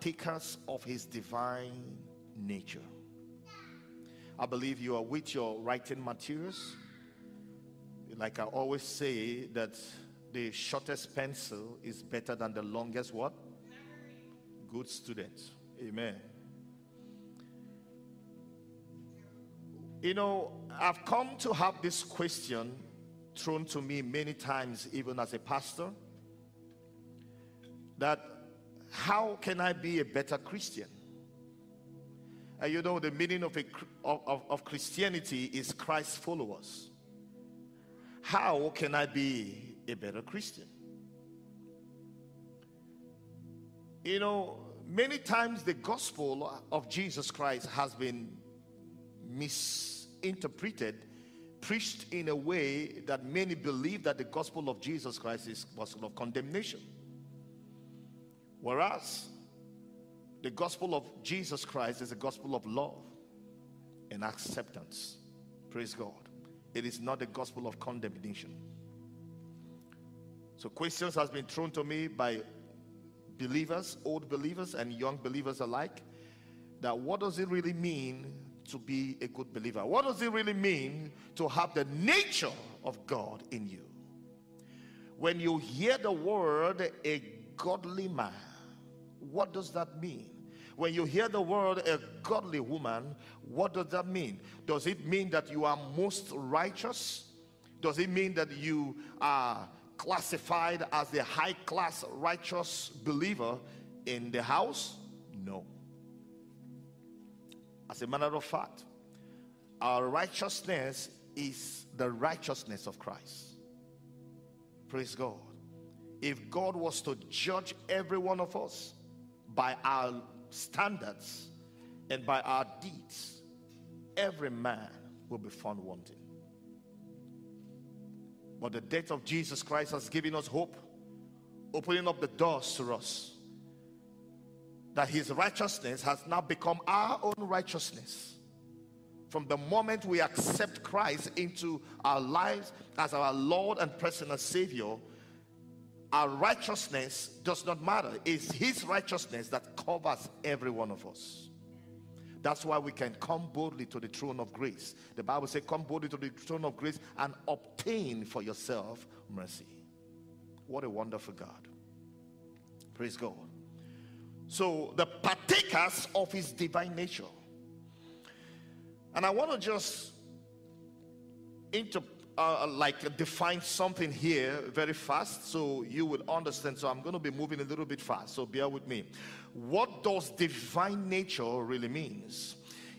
partakers of his divine nature. I believe you are with your writing materials. Like I always say, that the shortest pencil is better than the longest what? Good students. Amen. You know, I've come to have this question thrown to me many times, even as a pastor, that how can I be a better Christian? And you know, the meaning of, a, of, of, of Christianity is Christ followers. How can I be a better Christian? You know, many times the gospel of Jesus Christ has been misinterpreted, preached in a way that many believe that the gospel of Jesus Christ is gospel of condemnation. Whereas the gospel of Jesus Christ is a gospel of love and acceptance. Praise God. It is not the gospel of condemnation. So questions has been thrown to me by believers, old believers and young believers alike that what does it really mean to be a good believer? What does it really mean to have the nature of God in you? When you hear the word a godly man, what does that mean? When you hear the word a godly woman, what does that mean? Does it mean that you are most righteous? Does it mean that you are classified as the high class righteous believer in the house? No. As a matter of fact, our righteousness is the righteousness of Christ. Praise God. If God was to judge every one of us by our standards and by our deeds, every man will be found wanting. But the death of Jesus Christ has given us hope, opening up the doors to us. That his righteousness has now become our own righteousness. From the moment we accept Christ into our lives as our Lord and personal Savior, our righteousness does not matter. It's His righteousness that covers every one of us. That's why we can come boldly to the throne of grace. The Bible says, Come boldly to the throne of grace and obtain for yourself mercy. What a wonderful God. Praise God. So, the partakers of His divine nature. And I want to just inter, uh, like define something here very fast so you will understand. So I'm going to be moving a little bit fast. So bear with me. What does divine nature really means?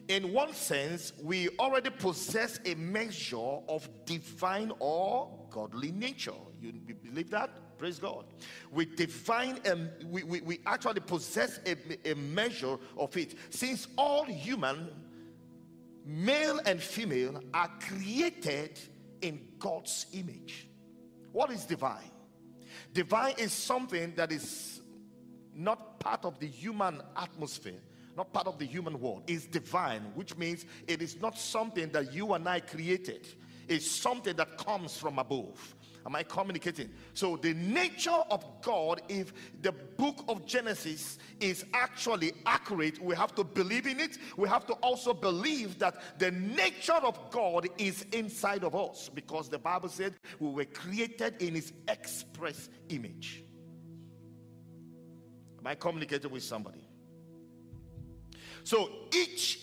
In one sense, we already possess a measure of divine or godly nature. You believe that? Praise God. We define and we, we, we actually possess a, a measure of it. Since all human male and female are created in God's image. What is divine? Divine is something that is not part of the human atmosphere, not part of the human world. It's divine, which means it is not something that you and I created, it's something that comes from above. Am I communicating? So, the nature of God, if the book of Genesis is actually accurate, we have to believe in it. We have to also believe that the nature of God is inside of us because the Bible said we were created in His express image. Am I communicating with somebody? So, each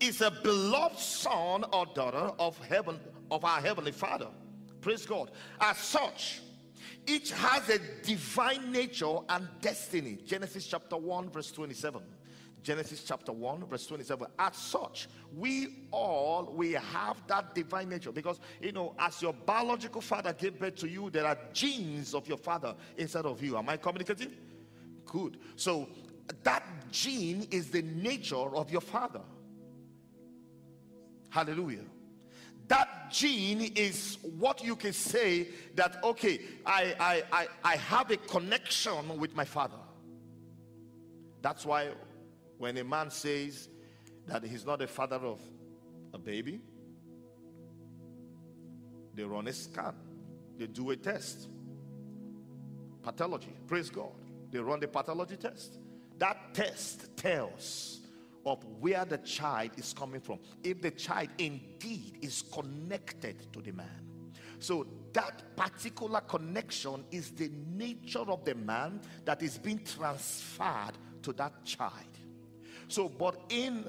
is a beloved son or daughter of heaven of our heavenly father praise god. As such each has a divine nature and destiny. Genesis chapter 1 verse 27 genesis chapter 1 verse 27 as such we all we have that divine nature because you know as your biological father gave birth to you there are genes of your father inside of you. Am i communicating? Good. So that gene is the nature of your father. Hallelujah. That gene is what you can say that okay I, I i i have a connection with my father. That's why when a man says that he's not a father of a baby they run a scan. They do a test. Pathology. Praise god. They run the pathology test. That test tells of where the child is coming from. If the child indeed is connected to the man. So that particular connection is the nature of the man that is being transferred to that child. So, but in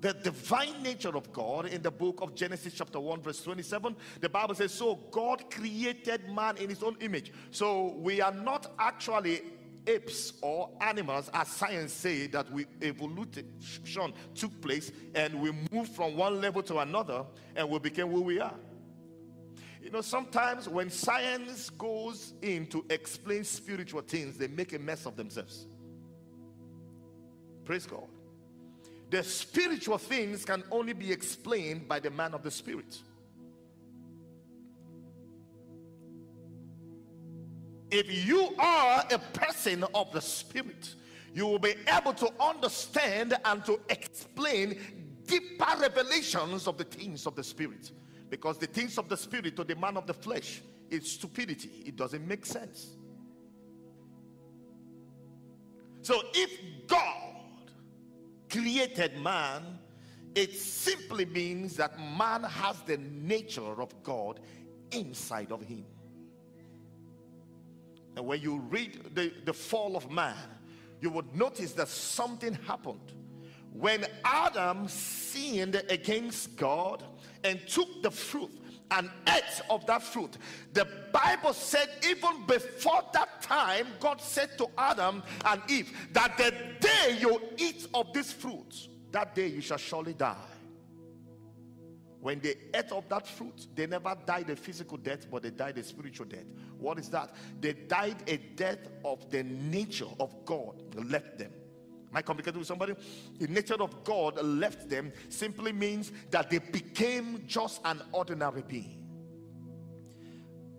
the divine nature of God in the book of Genesis, chapter 1, verse 27, the Bible says, So God created man in his own image. So we are not actually apes or animals, as science say that we evolution took place and we moved from one level to another and we became who we are. You know, sometimes when science goes in to explain spiritual things, they make a mess of themselves. Praise God. The spiritual things can only be explained by the man of the spirit. If you are a person of the Spirit, you will be able to understand and to explain deeper revelations of the things of the Spirit. Because the things of the Spirit to the man of the flesh is stupidity, it doesn't make sense. So if God created man, it simply means that man has the nature of God inside of him. And when you read the, the fall of man, you would notice that something happened. When Adam sinned against God and took the fruit and ate of that fruit, the Bible said, even before that time, God said to Adam and Eve that the day you eat of this fruit, that day you shall surely die. When they ate of that fruit, they never died a physical death, but they died a spiritual death. What is that? They died a death of the nature of God left them. Am I communicating with somebody? The nature of God left them simply means that they became just an ordinary being.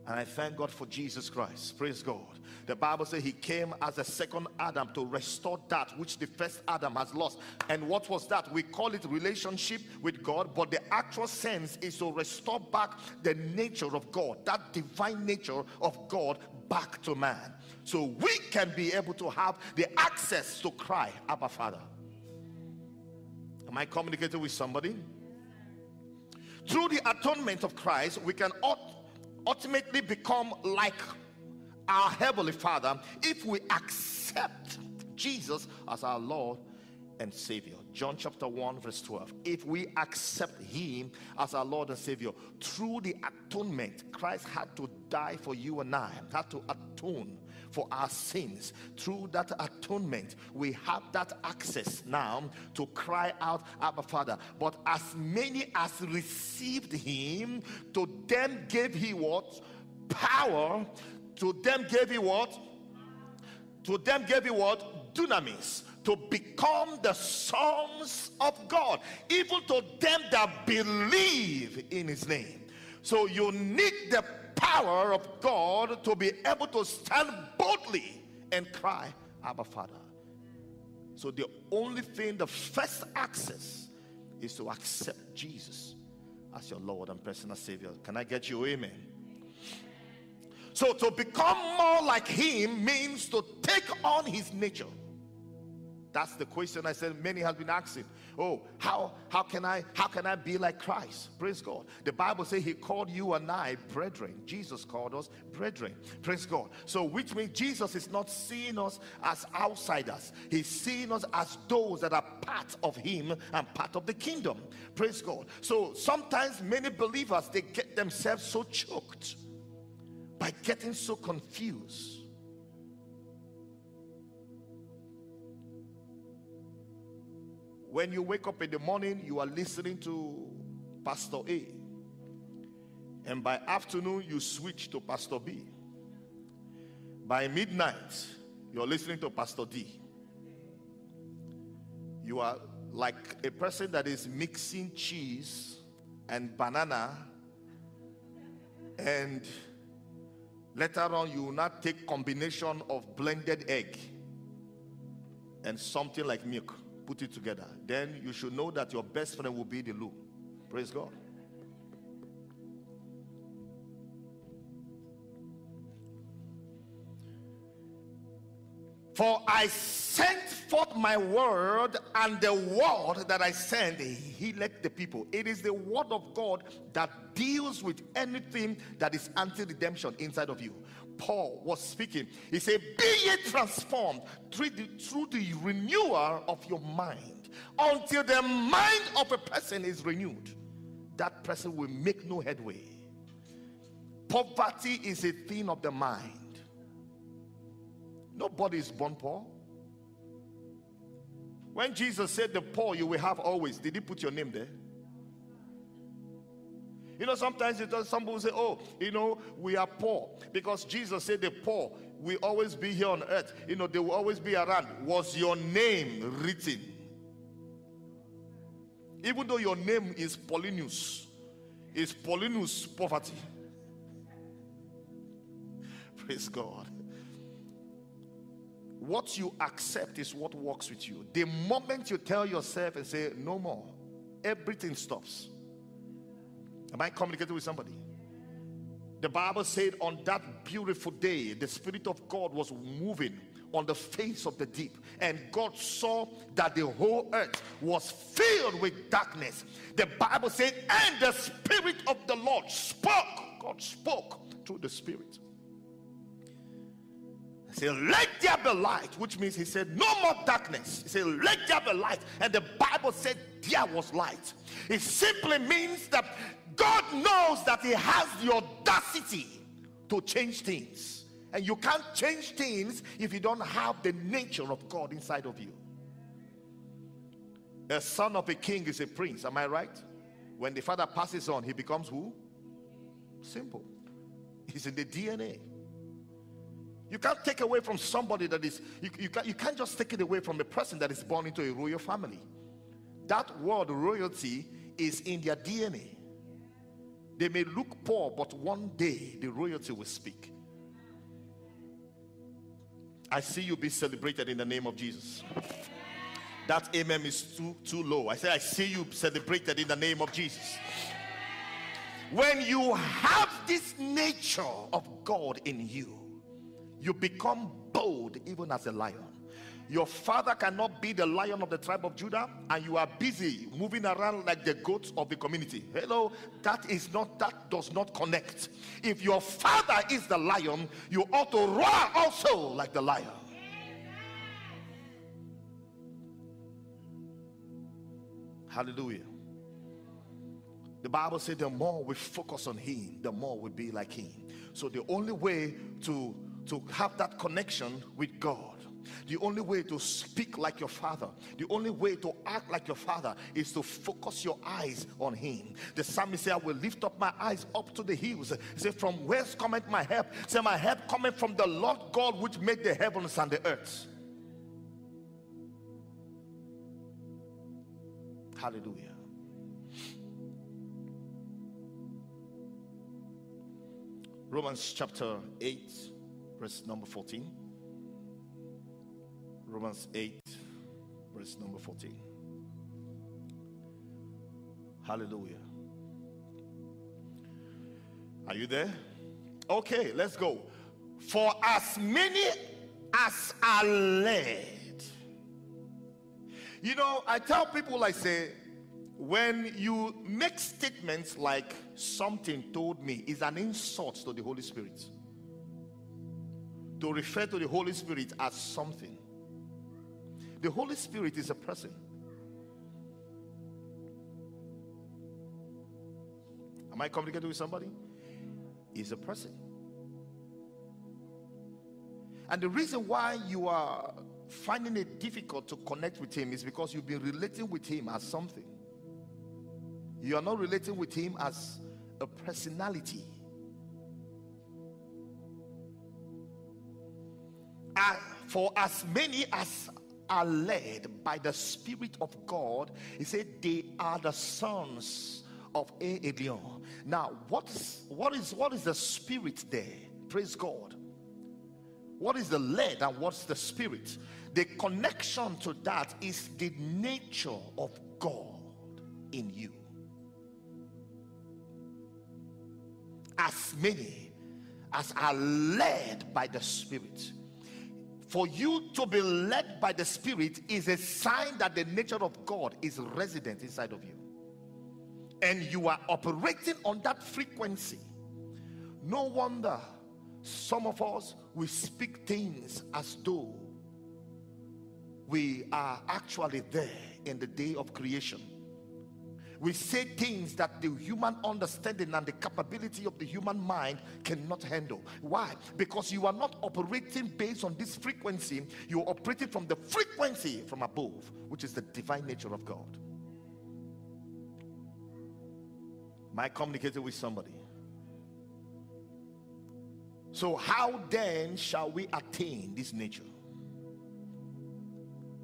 And I thank God for Jesus Christ. Praise God. The Bible says he came as a second Adam to restore that which the first Adam has lost. And what was that? We call it relationship with God, but the actual sense is to restore back the nature of God, that divine nature of God back to man. So we can be able to have the access to cry, Abba Father. Am I communicating with somebody? Through the atonement of Christ, we can ultimately become like our Heavenly Father if we accept Jesus as our Lord and Savior. John chapter 1, verse 12. If we accept Him as our Lord and Savior through the atonement, Christ had to die for you and I, had to atone for our sins. Through that atonement, we have that access now to cry out, Abba Father. But as many as received Him, to them gave He what? Power. To them gave He what? To them gave He what? Dunamis to become the sons of God, even to them that believe in his name. So you need the power of God to be able to stand boldly and cry, Abba Father. So the only thing, the first access is to accept Jesus as your Lord and personal Savior. Can I get you amen? So to become more like Him means to take on His nature. That's the question I said many have been asking. Oh, how how can I how can I be like Christ? Praise God. The Bible says he called you and I brethren. Jesus called us brethren. Praise God. So which means Jesus is not seeing us as outsiders. He's seeing us as those that are part of him and part of the kingdom. Praise God. So sometimes many believers they get themselves so choked by getting so confused When you wake up in the morning, you are listening to Pastor A. And by afternoon, you switch to Pastor B. By midnight, you're listening to Pastor D. You are like a person that is mixing cheese and banana, and later on you will not take combination of blended egg and something like milk, put it together. Then you should know that your best friend will be the loo. Praise God. For I sent forth my word, and the word that I sent healed the people. It is the word of God that deals with anything that is anti redemption inside of you. Paul was speaking. He said, Be ye transformed through the, through the renewal of your mind until the mind of a person is renewed. That person will make no headway. Poverty is a thing of the mind. Nobody is born poor. When Jesus said the poor you will have always, did he put your name there? You know, sometimes it does, some people say, Oh, you know, we are poor because Jesus said the poor will always be here on earth. You know, they will always be around. Was your name written? Even though your name is Paulinus, is Paulinus poverty. Praise God. What you accept is what works with you. The moment you tell yourself and say, No more, everything stops. Am I communicating with somebody? The Bible said on that beautiful day, the Spirit of God was moving on the face of the deep, and God saw that the whole earth was filled with darkness. The Bible said, and the Spirit of the Lord spoke. God spoke through the Spirit. Said, Let there be light, which means he said, No more darkness. He said, Let there be light. And the Bible said, There was light. It simply means that God knows that He has the audacity to change things. And you can't change things if you don't have the nature of God inside of you. A son of a king is a prince, am I right? When the father passes on, he becomes who? Simple. He's in the DNA. You can't take away from somebody that is, you, you, can't, you can't just take it away from a person that is born into a royal family. That word royalty is in their DNA. They may look poor, but one day the royalty will speak. I see you be celebrated in the name of Jesus. That amen is too too low. I say I see you celebrated in the name of Jesus. When you have this nature of God in you, you become bold even as a lion. Your father cannot be the lion of the tribe of Judah, and you are busy moving around like the goats of the community. Hello, that is not, that does not connect. If your father is the lion, you ought to roar also like the lion. Hallelujah. The Bible said the more we focus on him, the more we be like him. So the only way to to have that connection with God. The only way to speak like your father, the only way to act like your father is to focus your eyes on him. The psalmist said, I will lift up my eyes up to the hills. Said, From whence cometh my help? Say, My help cometh from the Lord God which made the heavens and the earth. Hallelujah. Romans chapter 8 verse number 14. Romans 8, verse number 14. Hallelujah. Are you there? Okay, let's go. For as many as are led. You know, I tell people, I say, when you make statements like something told me is an insult to the Holy Spirit to refer to the Holy Spirit as something. The Holy Spirit is a person. Am I communicating with somebody? Is a person. And the reason why you are finding it difficult to connect with him is because you've been relating with him as something. You are not relating with him as a personality. For as many as are led by the Spirit of God, he said, they are the sons of Elion. Now, what is what is what is the spirit there? Praise God. What is the lead and what's the spirit? The connection to that is the nature of God in you. As many as are led by the Spirit. For you to be led by the Spirit is a sign that the nature of God is resident inside of you. And you are operating on that frequency. No wonder some of us we speak things as though we are actually there in the day of creation. We say things that the human understanding and the capability of the human mind cannot handle. Why? Because you are not operating based on this frequency, you're operating from the frequency from above, which is the divine nature of God. Am I communicating with somebody? So, how then shall we attain this nature?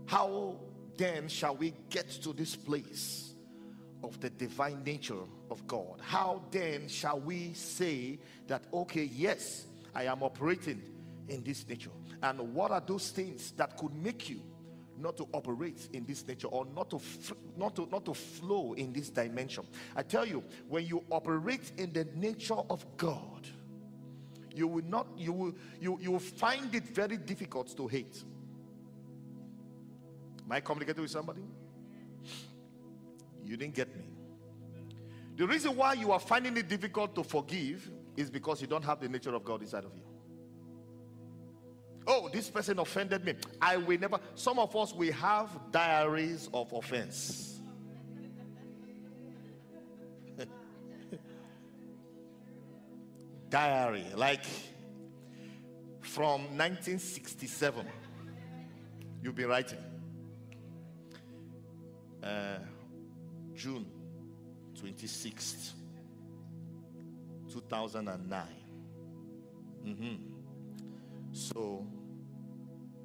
How then shall we get to this place of the divine nature of God? How then shall we say that, okay, yes, I am operating in this nature? And what are those things that could make you not to operate in this nature or not to not to not to flow in this dimension? I tell you, when you operate in the nature of God, you will not you will you, you will find it very difficult to hate. Am I communicating with somebody? You didn't get me. The reason why you are finding it difficult to forgive is because you don't have the nature of God inside of you. Oh, this person offended me. I will never. Some of us we have diaries of offense. Diary, like from 1967, you've been writing. Uh, June 26th, 2009. Mhm. So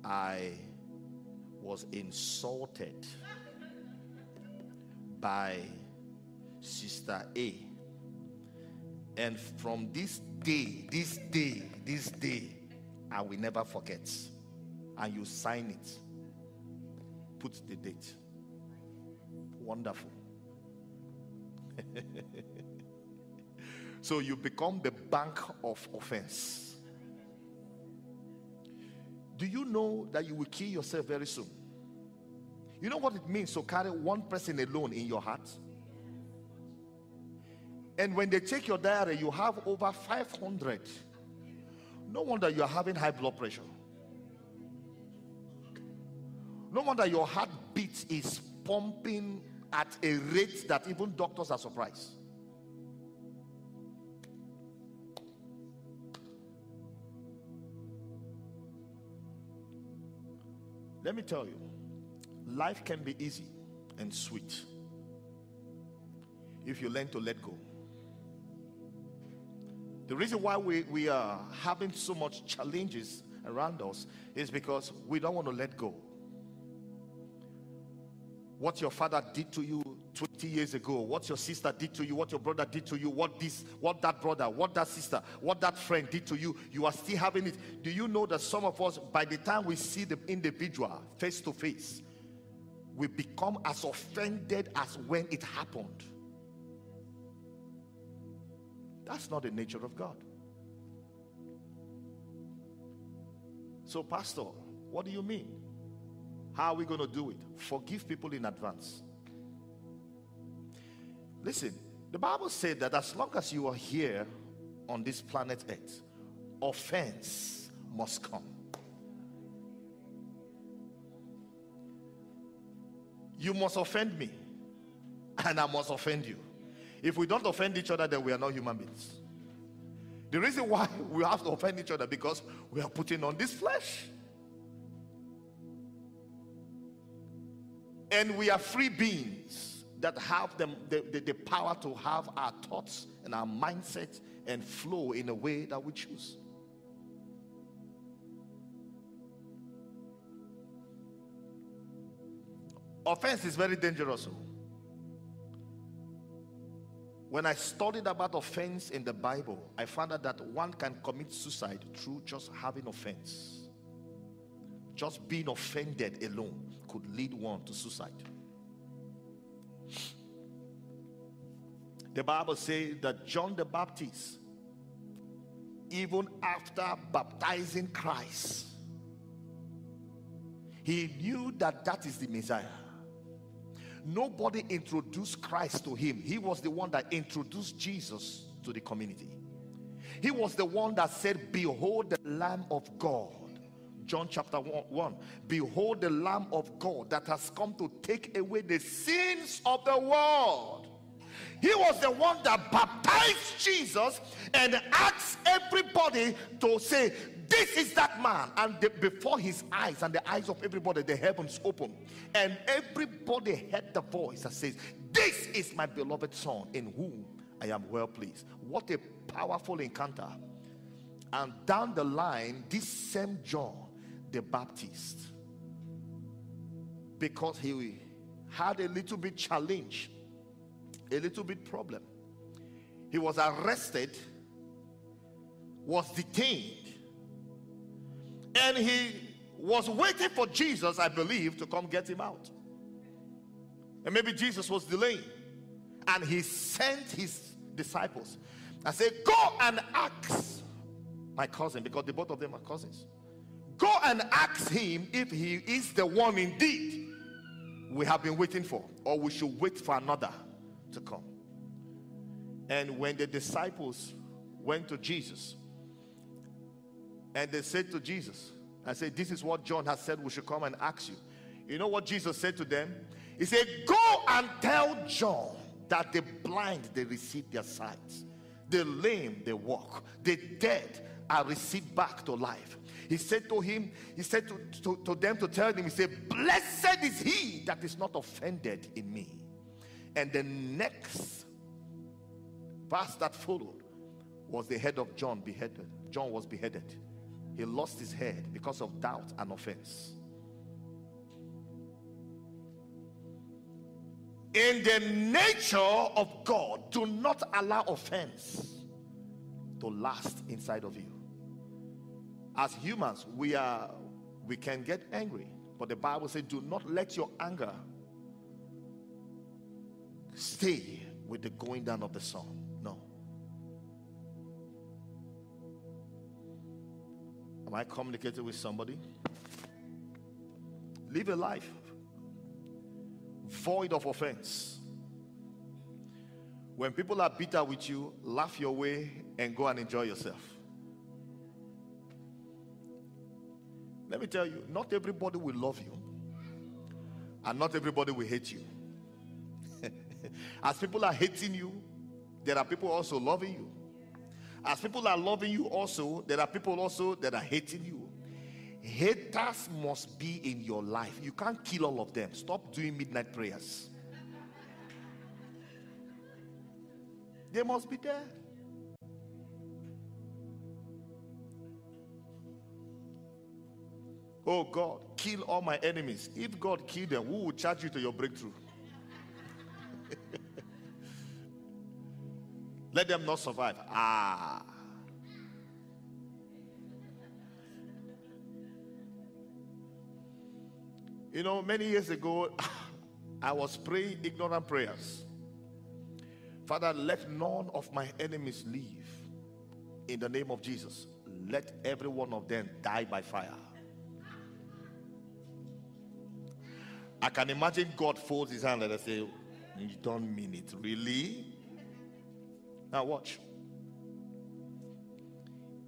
I was insulted by Sister A. And from this day, this day, this day, I will never forget. And you sign it, put the date. Wonderful. so you become the bank of offense. Do you know that you will kill yourself very soon? You know what it means to carry one person alone in your heart? And when they take your diary, you have over 500. No wonder you are having high blood pressure. No wonder your heartbeat is pumping at a rate that even doctors are surprised. Let me tell you, life can be easy and sweet if you learn to let go. The reason why we, we are having so much challenges around us is because we don't want to let go. What your father did to you 20 years ago, what your sister did to you, what your brother did to you, what this, what that brother, what that sister, what that friend did to you, you are still having it. Do you know that some of us, by the time we see the individual face to face, we become as offended as when it happened? That's not the nature of God. So, Pastor, what do you mean? How are we going to do it? Forgive people in advance. Listen, the Bible said that as long as you are here on this planet Earth, offense must come. You must offend me, and I must offend you. If we don't offend each other, then we are not human beings. The reason why we have to offend each other because we are putting on this flesh. And we are free beings that have the, the, the power to have our thoughts and our mindset and flow in a way that we choose. Offense is very dangerous. oh. When I studied about offense in the Bible, I found out that one can commit suicide through just having offense. Just being offended alone could lead one to suicide. The Bible says that John the Baptist, even after baptizing Christ, he knew that that is the Messiah. Nobody introduced Christ to him. He was the one that introduced Jesus to the community. He was the one that said, Behold the Lamb of God. John chapter 1, 1. Behold the Lamb of God that has come to take away the sins of the world. He was the one that baptized Jesus and asked everybody to say, This is that man. And the- before his eyes and the eyes of everybody, the heavens opened. And everybody heard the voice that says, This is my beloved Son in whom I am well pleased. What a powerful encounter. And down the line, this same John the Baptist, because he had a little bit challenge, a little bit problem, he was arrested, was detained, and he was waiting for Jesus, I believe, to come get him out. And maybe Jesus was delaying, and he sent his disciples and said, Go and ask my cousin, because the both of them are cousins. Go and ask him if he is the one indeed we have been waiting for, or we should wait for another to come. And when the disciples went to Jesus, and they said to Jesus, I said, This is what John has said we should come and ask you. You know what Jesus said to them? He said, Go and tell John that the blind they receive their sight, the lame they walk, the dead are received back to life. He said to him, he said to, to, to them to tell him, he said, Blessed is he that is not offended in me. And the next verse that followed was the head of John beheaded. John was beheaded. He lost his head because of doubt and offense. In the nature of God, do not allow offense to last inside of you. As humans, we are we can get angry, but the Bible says, do not let your anger stay with the going down of the sun. No. Am I communicating with somebody? Live a life void of offense. When people are bitter with you, laugh your way and go and enjoy yourself. Let me tell you, not everybody will love you, and not everybody will hate you. As people are hating you, there are people also loving you. As people are loving you, also, there are people also that are hating you. Haters must be in your life. You can't kill all of them. Stop doing midnight prayers. They must be there. Oh God, kill all my enemies. If God killed them, who will charge you to your breakthrough? Let them not survive. Ah. You know, many years ago, I was praying ignorant prayers. Father, let none of my enemies live. In the name of Jesus, let every one of them die by fire. I can imagine God folds his hand and I say, You don't mean it, really? Now, watch.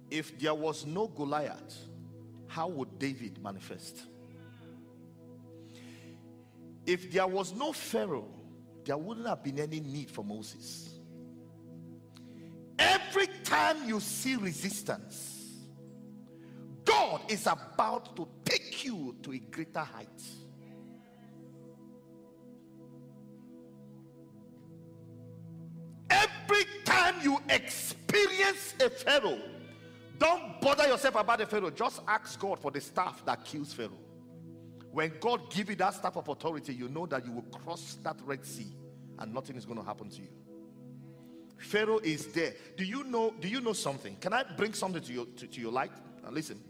If there was no Goliath, how would David manifest? If there was no Pharaoh, there wouldn't have been any need for Moses. Every time you see resistance, God is about to take you to a greater height. You experience a Pharaoh, don't bother yourself about the Pharaoh. Just ask God for the staff that kills Pharaoh. When God give you that staff of authority, you know that you will cross that Red Sea and nothing is going to happen to you. Pharaoh is there. Do you know? Do you know something? Can I bring something to your to, to your light? Now listen.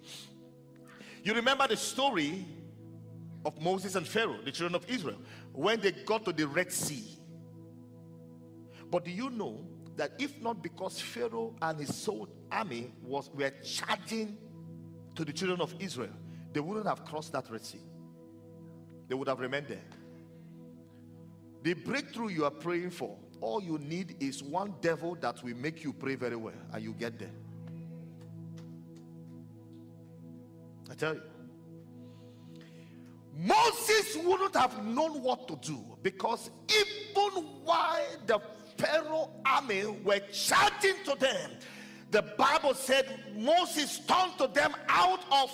You remember the story of Moses and Pharaoh, the children of Israel, when they got to the Red Sea. But do you know that if not because Pharaoh and his soul army was were charging to the children of Israel, they wouldn't have crossed that Red Sea. They would have remained there. The breakthrough you are praying for, all you need is one devil that will make you pray very well, and you get there. I tell you. Moses wouldn't have known what to do because even while the Pharaoh army were shouting to them, the Bible said Moses turned to them out of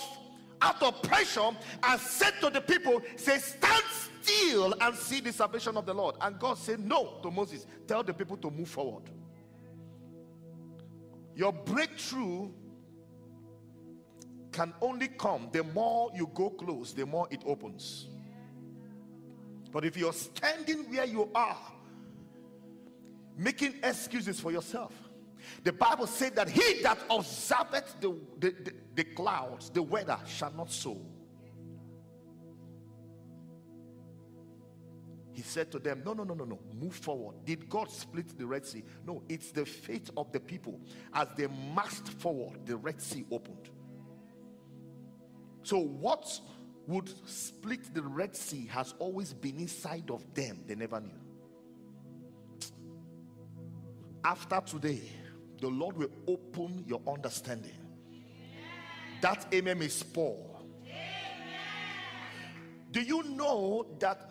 out of pressure and said to the people, say, stand still and see the salvation of the Lord. And God said no to Moses. Tell the people to move forward. Your breakthrough can only come the more you go close, the more it opens. But if you're standing where you are, making excuses for yourself, the Bible said that he that observeth the, the, the, the clouds, the weather shall not sow. He said to them, No, no, no, no, no, move forward. Did God split the Red Sea? No, it's the faith of the people. As they marched forward, the Red Sea opened. So, what would split the Red Sea has always been inside of them, they never knew. After today, the Lord will open your understanding. That amen is Paul. Do you know that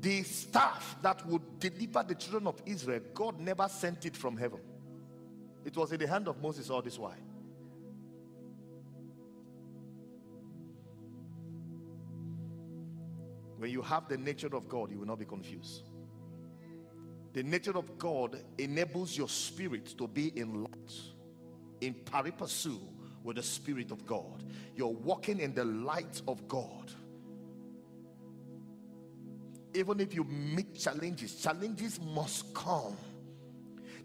the staff that would deliver the children of Israel, God never sent it from heaven? It was in the hand of Moses all this while. When you have the nature of God, you will not be confused. The nature of God enables your spirit to be in light, in pari passu with the spirit of God. You're walking in the light of God. Even if you meet challenges, challenges must come.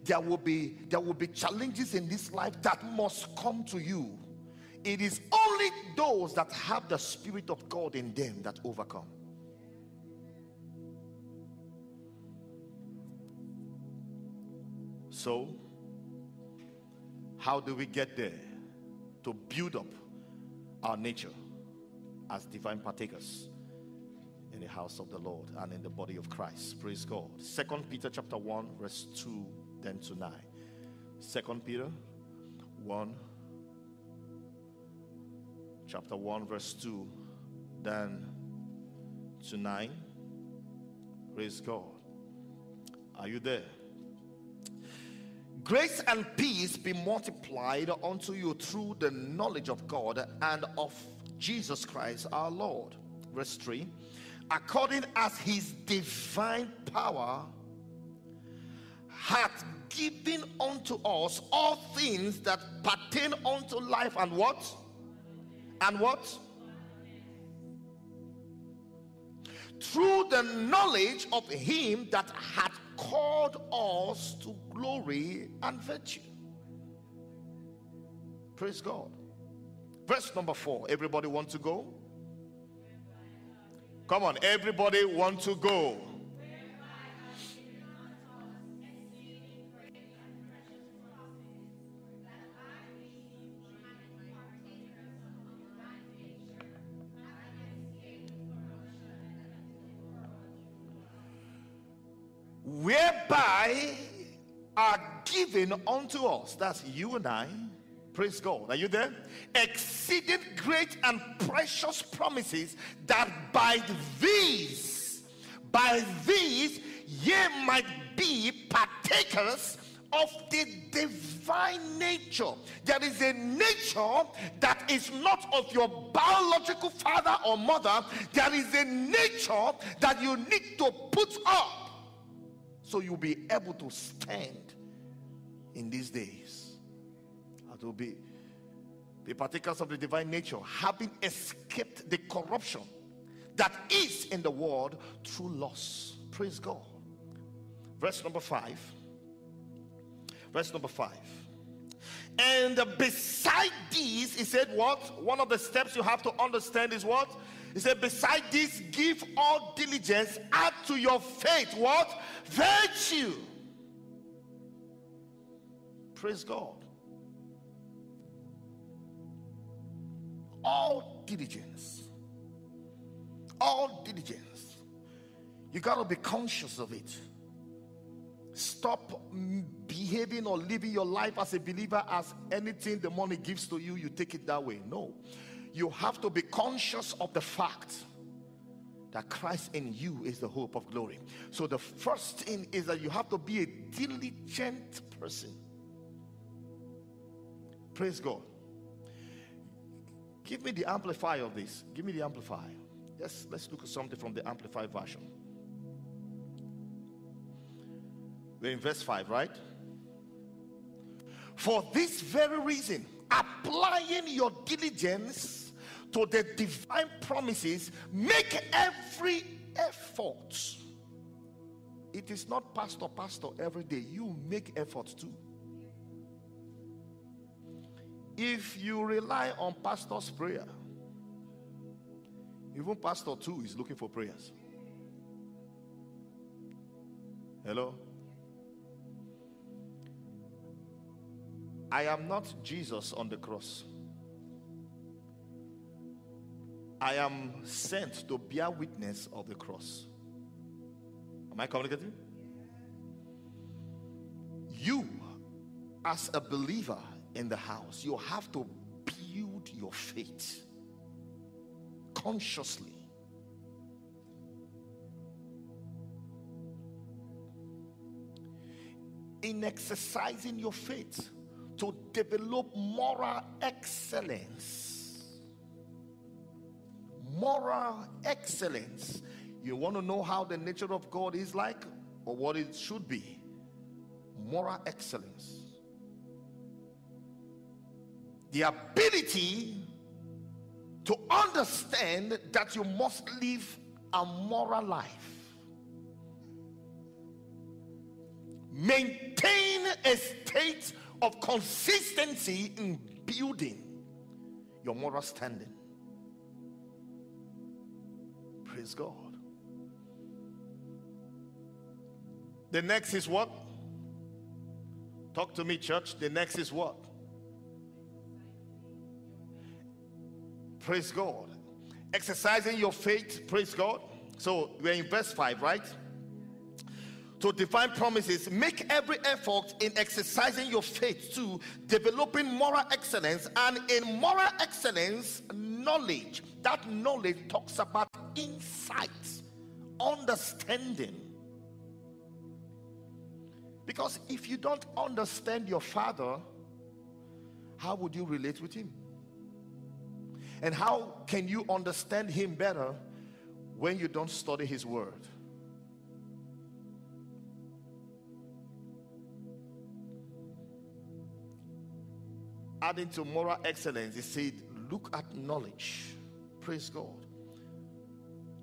There will be there will be challenges in this life that must come to you. It is only those that have the spirit of God in them that overcome. So, how do we get there? To build up our nature as divine partakers in the house of the Lord and in the body of Christ. Praise God. Second Peter chapter 1, verse 2, then to 9. Second Peter 1, chapter 1, verse 2, then to 9. Praise God. Are you there? Grace and peace be multiplied unto you through the knowledge of God and of Jesus Christ our Lord. Verse 3 According as his divine power hath given unto us all things that pertain unto life and what? And what? Through the knowledge of him that hath called us to glory and virtue. Praise God. Verse number four. Everybody want to go? Come on, everybody want to go. Are given unto us. That's you and I. Praise God. Are you there? Exceeding great and precious promises that by these, by these, ye might be partakers of the divine nature. There is a nature that is not of your biological father or mother. There is a nature that you need to put up so you'll be able to stand in these days. And to be the partakers of the divine nature, having escaped the corruption that is in the world through loss. Praise God. Verse number five. Verse number five. And beside these, he said, What? One of the steps you have to understand is what? He said, Beside this, give all diligence, add to your faith what? Virtue. Praise God. All diligence. All diligence. You got to be conscious of it. Stop behaving or living your life as a believer as anything the money gives to you, you take it that way. No. You have to be conscious of the fact that Christ in you is the hope of glory. So the first thing is that you have to be a diligent person. Praise God. Give me the amplifier of this. Give me the amplifier. Yes, let's look at something from the amplified version. We're in verse 5, right? For this very reason, applying your diligence to the divine promises, make every effort. It is not pastor, pastor every day. You make effort too. If you rely on pastor's prayer, even pastor too is looking for prayers. Hello? I am not Jesus on the cross. I am sent to bear witness of the cross. Am I communicating? You, as a believer in the house, you have to build your faith consciously. In exercising your faith to develop moral excellence. Moral excellence. You want to know how the nature of God is like or what it should be? Moral excellence. The ability to understand that you must live a moral life. Maintain a state of consistency in building your moral standing. Praise God. The next is what? Talk to me, church. The next is what? Praise God. Exercising your faith. Praise God. So we're in verse 5, right? to divine promises, make every effort in exercising your faith to developing moral excellence, and in moral excellence, knowledge. That knowledge talks about insight, understanding. Because if you don't understand your father, how would you relate with him? And how can you understand him better when you don't study his word? adding to moral excellence, he said, Look at knowledge. Praise God.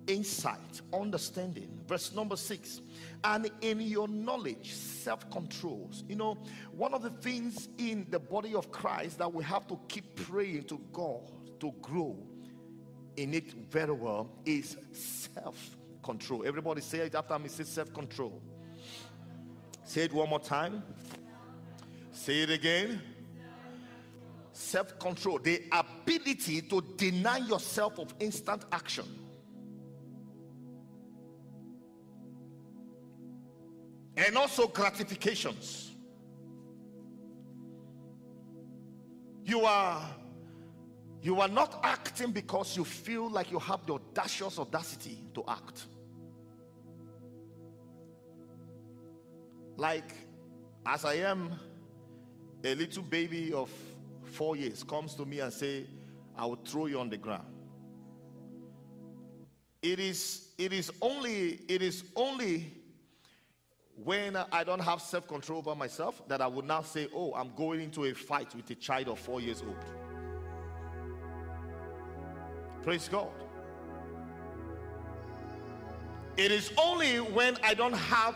Insight, understanding. Verse number six. And in your knowledge, self controls. You know, one of the things in the body of Christ that we have to keep praying to God to grow in it very well is self control. Everybody say it after me. Say self control. Say it one more time. Say it again self control, the ability to deny yourself of instant action. And also gratifications. You are you are not acting because you feel like you have the audacious audacity to act. Like as I am a little baby of four years comes to me and say, I will throw you on the ground. It is it is only it is only when I don't have self-control over myself that I would now say, Oh, I'm going into a fight with a child of four years old. Praise God. It is only when I don't have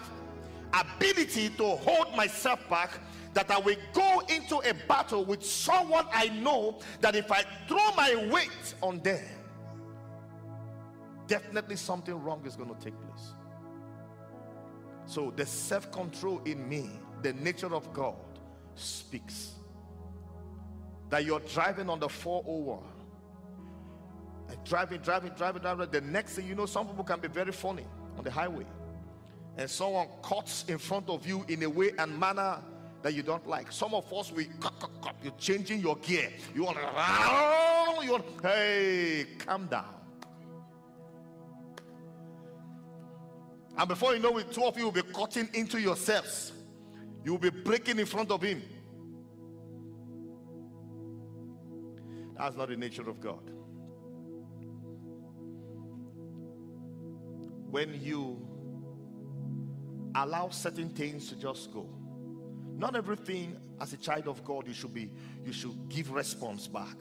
ability to hold myself back that I will go into a battle with someone I know that if I throw my weight on them, definitely something wrong is going to take place. So the self control in me, the nature of God, speaks that you're driving on the 401 and driving, driving, driving, driving. The next thing you know, some people can be very funny on the highway, and someone cuts in front of you in a way and manner that you don't like. Some of us we. You're changing your gear. You want you want, hey, calm down. And before you know it, two of you will be cutting into yourselves. You will be breaking in front of him. That's not the nature of God. When you allow certain things to just go, not everything as a child of God you should be you should give response back.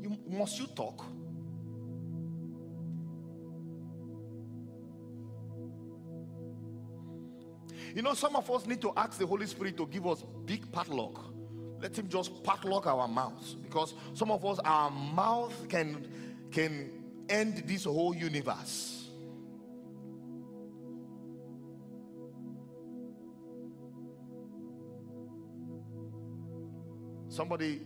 You must you talk. You know, some of us need to ask the Holy Spirit to give us big padlock. Let him just padlock our mouths because some of us our mouth can can end this whole universe. Somebody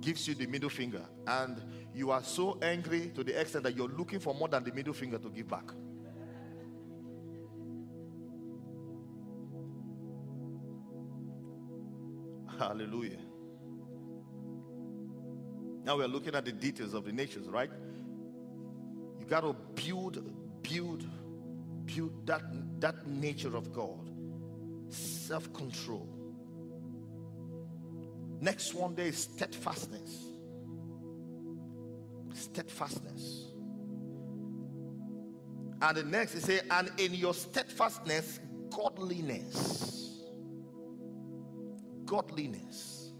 gives you the middle finger and you are so angry to the extent that you're looking for more than the middle finger to give back. Hallelujah. Now we're looking at the details of the nations, right? You got to build, build, build that, that nature of God. Self control. Next one day is steadfastness. Steadfastness. And the next is say, and in your steadfastness, godliness. Godliness.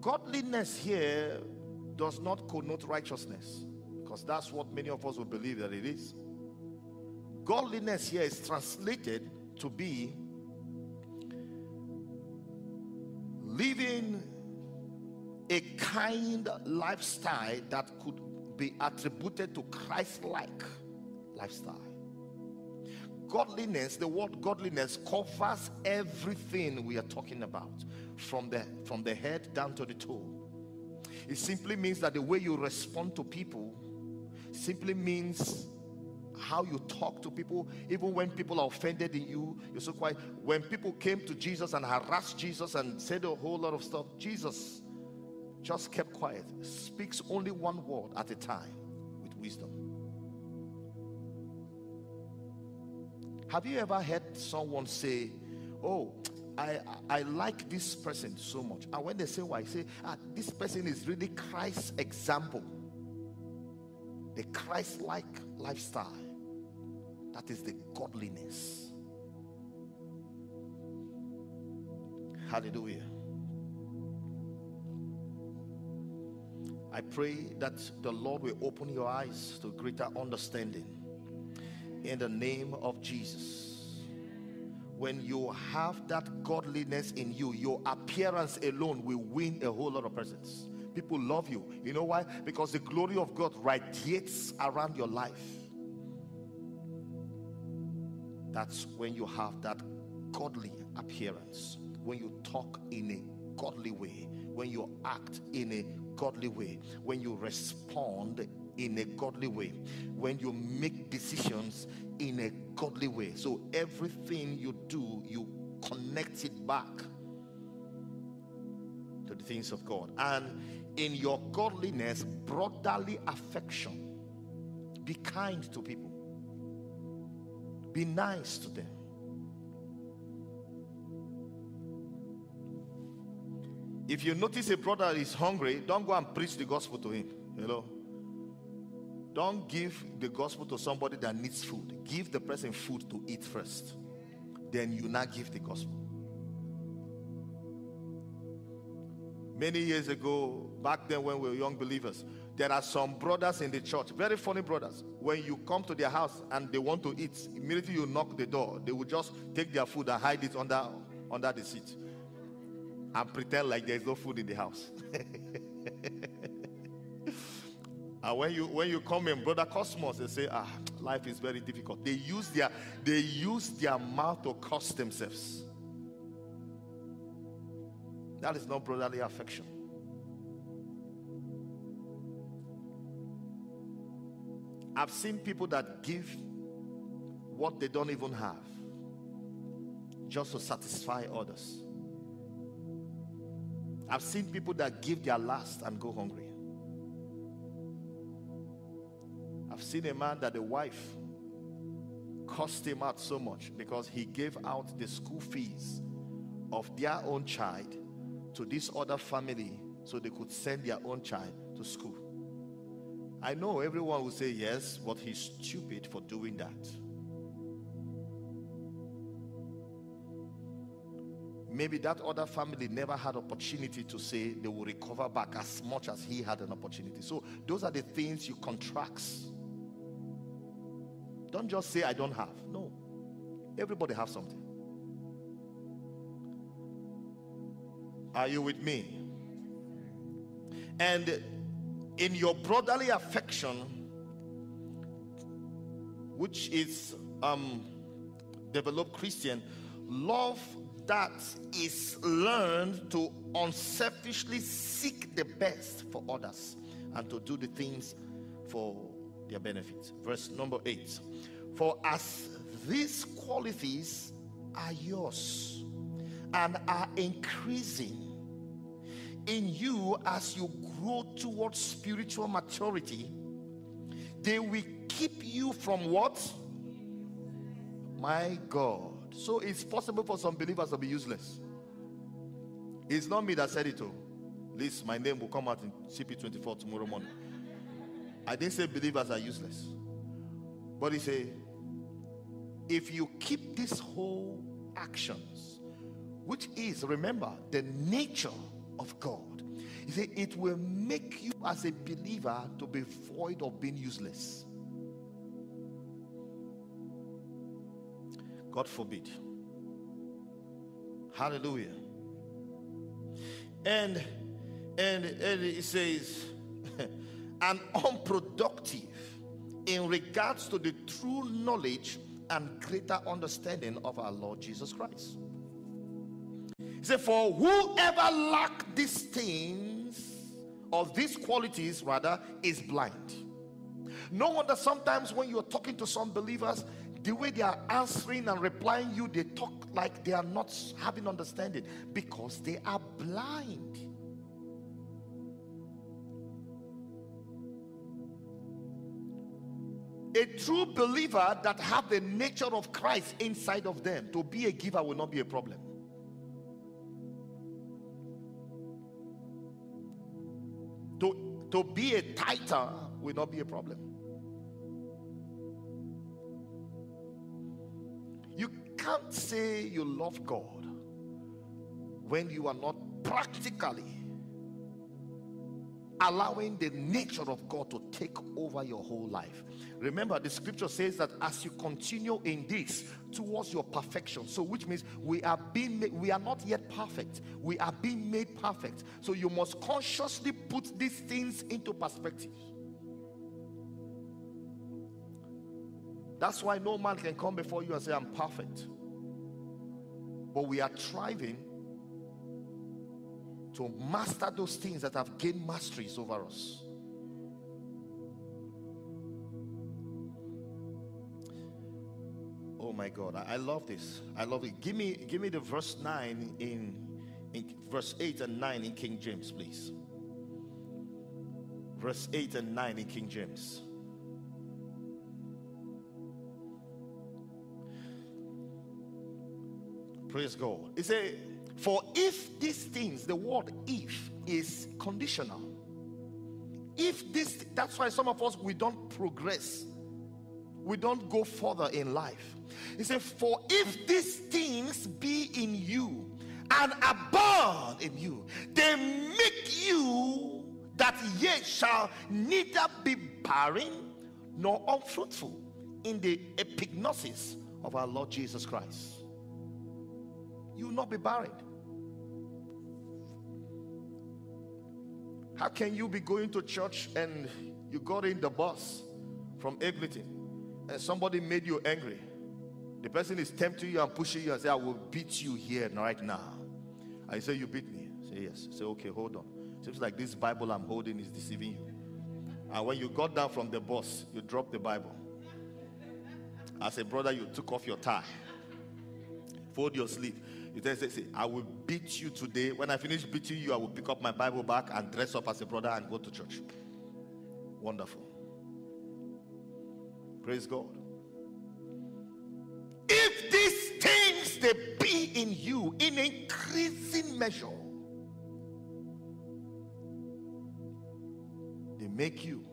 Godliness here does not connote righteousness because that's what many of us will believe that it is. Godliness here is translated to be living a kind lifestyle that could be attributed to Christ like lifestyle. Godliness, the word godliness covers everything we are talking about from the from the head down to the toe. It simply means that the way you respond to people simply means how you talk to people, even when people are offended in you, you're so quiet. When people came to Jesus and harassed Jesus and said a whole lot of stuff, Jesus just kept quiet, speaks only one word at a time with wisdom. Have you ever heard someone say, Oh, I, I like this person so much? And when they say why, say, ah, This person is really Christ's example, the Christ like lifestyle. That is the godliness. Hallelujah. I pray that the Lord will open your eyes to greater understanding in the name of Jesus. When you have that godliness in you, your appearance alone will win a whole lot of persons. People love you. You know why? Because the glory of God radiates around your life. That's when you have that godly appearance, when you talk in a godly way, when you act in a godly way, when you respond in a godly way, when you make decisions in a godly way. So everything you do, you connect it back to the things of God. And in your godliness, brotherly affection, be kind to people, be nice to them. If you notice a brother is hungry, don't go and preach the gospel to him. You know, don't give the gospel to somebody that needs food. Give the person food to eat first. Then you now give the gospel. Many years ago, back then when we were young believers, there are some brothers in the church, very funny brothers. When you come to their house and they want to eat, immediately you knock the door, they will just take their food and hide it under under the seat and pretend like there's no food in the house. and when you when you come in, brother Cosmos, they say, ah, life is very difficult. They use their they use their mouth to curse themselves. That is not brotherly affection. I've seen people that give what they don't even have just to satisfy others. I've seen people that give their last and go hungry. I've seen a man that the wife cost him out so much because he gave out the school fees of their own child to this other family so they could send their own child to school. I know everyone will say yes, but he's stupid for doing that. maybe that other family never had opportunity to say they will recover back as much as he had an opportunity so those are the things you contract don't just say i don't have. No. Everybody have something. Are you with me? And in your brotherly affection which is um developed christian love that is learned to unselfishly seek the best for others and to do the things for their benefits. Verse number eight. For as these qualities are yours and are increasing in you as you grow towards spiritual maturity, they will keep you from what? My God so it's possible for some believers to be useless. It's not me that said it. Oh. At least my name will come out in CP24 tomorrow morning. I didn't say believers are useless. But he said, if you keep these whole actions, which is, remember, the nature of God, he said, it will make you as a believer to be void of being useless. God forbid. Hallelujah. And and, and it says, and unproductive in regards to the true knowledge and greater understanding of our Lord Jesus Christ. He said, For whoever lack these things, or these qualities rather, is blind. No wonder sometimes when you're talking to some believers, the way they are answering and replying you, they talk like they are not having understanding because they are blind. A true believer that have the nature of Christ inside of them, to be a giver will not be a problem. To, to be a tither will not be a problem. You can't say you love God when you are not practically allowing the nature of God to take over your whole life. Remember, the scripture says that as you continue in this towards your perfection, so which means we are being made, we are not yet perfect, we are being made perfect. So you must consciously put these things into perspective. That's why no man can come before you and say, I'm perfect. But we are striving to master those things that have gained masteries over us. Oh my God, I, love this. I love it. Give me, give me the verse 9 in, in verse 8 and 9 in King James, please. Verse 8 and 9 in King James. Praise God. He said, For if these things, the word if is conditional. If this, that's why some of us we don't progress, we don't go further in life. He said, For if these things be in you and abound in you, they make you that ye shall neither be barren nor unfruitful in the epignosis of our Lord Jesus Christ. you will not be barren. How can you be going to church and you got in the bus from Eglinton and somebody made you angry? The person is tempting you and pushing you and say, I will beat you here right now. I say, You beat me. Say, Yes. Say, Okay, hold on. Seems like this Bible I'm holding is deceiving you. And when you got down from the bus, you dropped the Bible. As a brother, you took off your tie, fold your sleeve. You then say, say, I will beat you today. When I finish beating you, I will pick up my Bible back and dress up as a brother and go to church. Wonderful. Praise God. If these things they be in you in increasing measure, they make you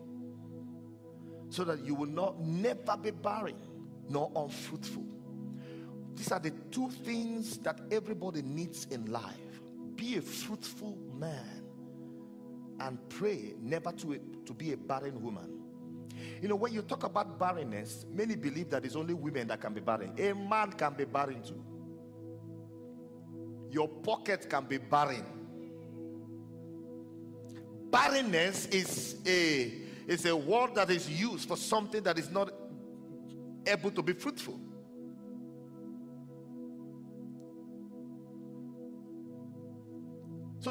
so that you will not never be barren nor unfruitful. These are the two things that everybody needs in life. Be a fruitful man and pray never to, to be a barren woman. You know, when you talk about barrenness, many believe that it's only women that can be barren. A man can be barren too. Your pocket can be barren. Barrenness is a is a word that is used for something that is not able to be fruitful.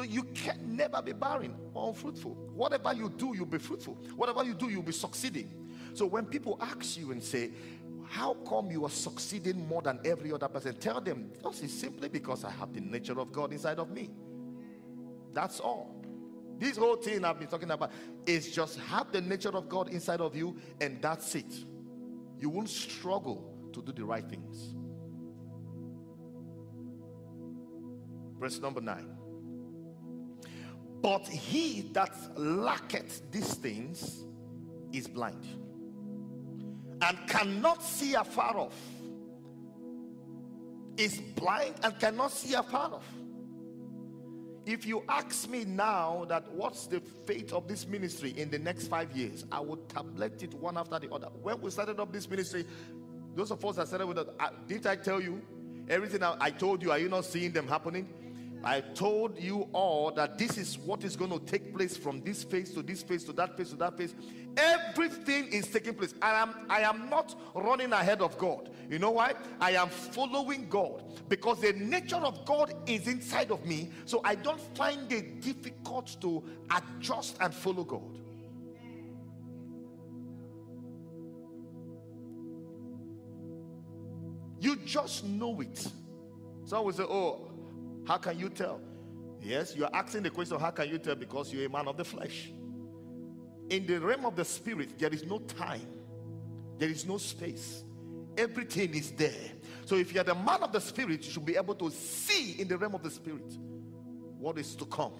You can never be barren or unfruitful. Whatever you do, you'll be fruitful. Whatever you do, you'll be succeeding. So when people ask you and say, How come you are succeeding more than every other person? Tell them, is simply because I have the nature of God inside of me. That's all. This whole thing I've been talking about is just have the nature of God inside of you, and that's it. You won't struggle to do the right things. Verse number nine. But he that lacketh these things is blind and cannot see afar off. Is blind and cannot see afar off. If you ask me now that what's the fate of this ministry in the next five years, I would tablet it one after the other. When we started up this ministry, those of us that started with it, I- uh, didn't I tell you everything I, I told you? Are you not seeing them happening? I told you all that this is what is going to take place from this phase to this phase to that phase to that phase. Everything is taking place. I am I am not running ahead of God. You know why? I am following God because the nature of God is inside of me. So I don't find it difficult to adjust and follow God. You just know it. Some will say, Oh, how can you tell? Yes, you are asking the question, How can you tell? Because you're a man of the flesh. In the realm of the spirit, there is no time, there is no space. Everything is there. So if you're the man of the spirit, you should be able to see in the realm of the spirit what is to come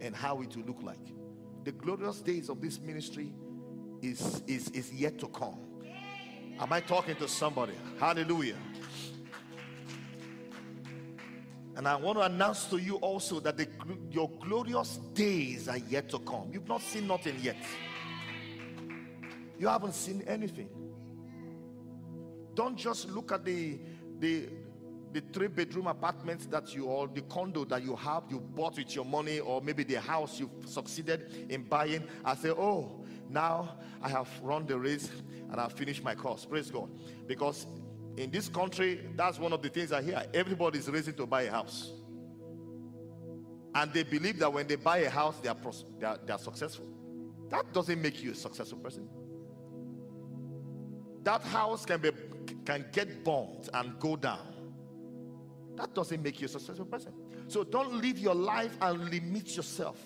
and how it will look like. The glorious days of this ministry is, is, is yet to come. Am I talking to somebody? Hallelujah. And I want to announce to you also that the, your glorious days are yet to come. You've not seen nothing yet. You haven't seen anything. Don't just look at the the the three bedroom apartments that you or the condo that you have you bought with your money or maybe the house you've succeeded in buying I say oh now i have run the race and i've finished my course praise god because in this country that's one of the things i hear. Everybody is racing to buy a house. And they believe that when they buy a house they are, pros- they are, they are successful. That doesn't make you a successful person. That house can be can get bombed and go down. That doesn't make you a successful person. So don't live your life and limit yourself.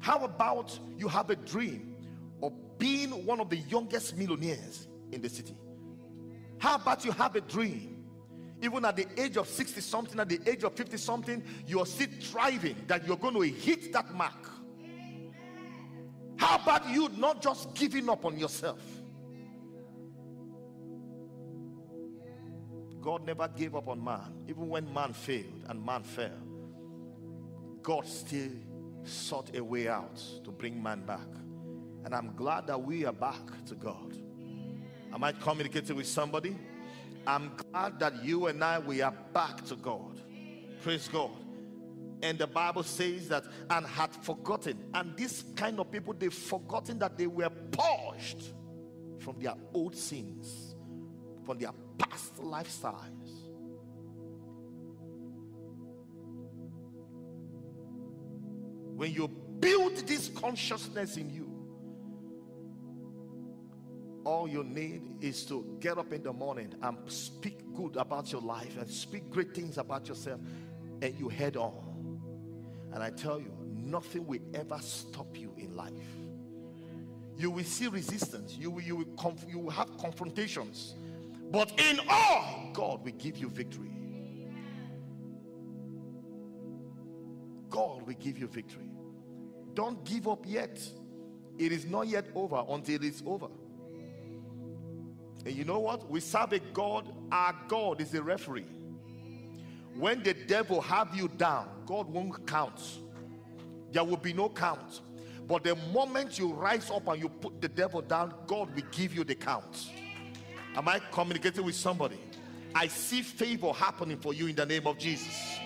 How about you have a dream of being one of the youngest millionaires in the city how about you have a dream even at the age of 60 something at the age of 50 something you are still thriving that you're going to hit that mark how about you not just giving up on yourself? God never gave up on man, even when man failed and man fell. God still sought a way out to bring man back. And I'm glad that we are back to God. Am I communicating with somebody? I'm glad that you and I we are back to God. Praise God. And the Bible says that and had forgotten. And this kind of people, they've forgotten that they were purged from their old sins, from their past lifestyles. When you build this consciousness in you, all you need is to get up in the morning and speak good about your life and speak great things about yourself, and you head on. And I tell you, nothing will ever stop you in life. You will see resistance, you will, you will, conf- you will have confrontations, but in all, God will give you victory. God will give you victory. Don't give up yet. It is not yet over until it's over. And you know what? We serve a God. Our God is a referee. When the devil have you down, God won't count. There will be no count. But the moment you rise up and you put the devil down, God will give you the count. Am I communicating with somebody? I see favor happening for you in the name of Jesus.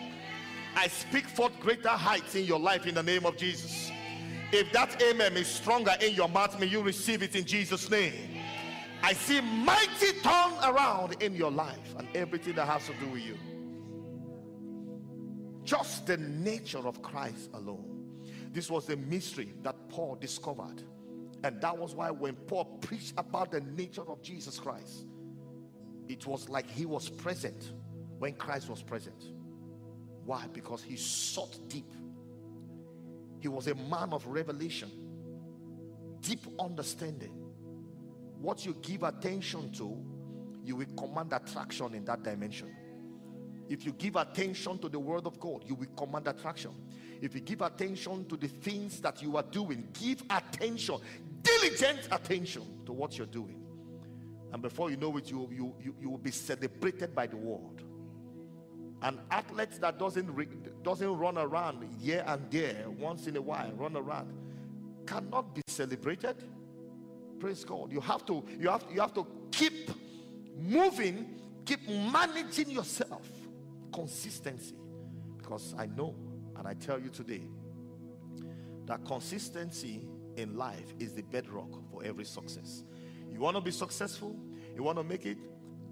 I speak forth greater heights in your life in the name of Jesus. If that amen is stronger in your mouth, may you receive it in Jesus' name. I see mighty turn around in your life and everything that has to do with you. Just the nature of Christ alone. This was the mystery that Paul discovered. And that was why when Paul preached about the nature of Jesus Christ, it was like he was present when Christ was present. Why? Because he sought deep. He was a man of revelation, deep understanding. What you give attention to, you will command attraction in that dimension. If you give attention to the word of God, you will command attraction. If you give attention to the things that you are doing, give attention, diligent attention to what you're doing. And before you know it, you, you, you, you will be celebrated by the world. An athlete that doesn't doesn't run around here and there once in a while, run around, cannot be celebrated. Praise God. You have to you have you have to keep moving, keep managing yourself. Consistency. Because I know and I tell you today that consistency in life is the bedrock for every success. You want to be successful, you want to make it,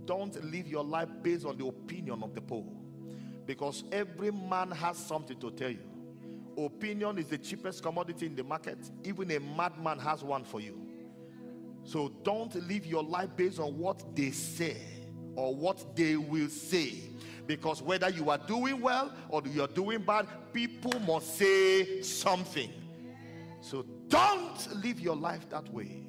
don't live your life based on the opinion of the poor. Because every man has something to tell you. Opinion is the cheapest commodity in the market. Even a madman has one for you. So don't live your life based on what they say or what they will say. Because whether you are doing well or you are doing bad, people must say something. So don't live your life that way.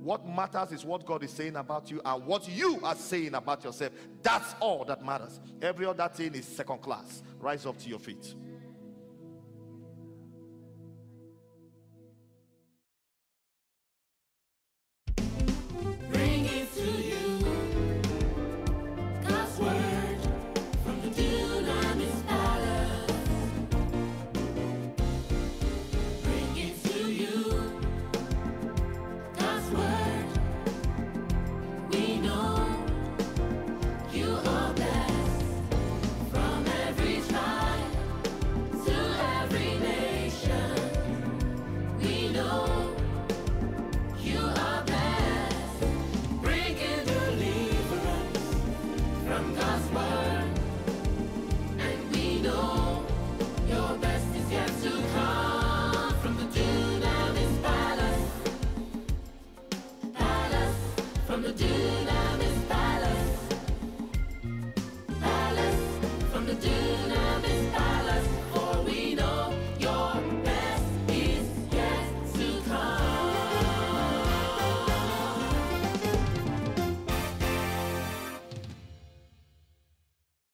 What matters is what God is saying about you and what you are saying about yourself. That's all that matters. Every other thing is second class. Rise up to your feet.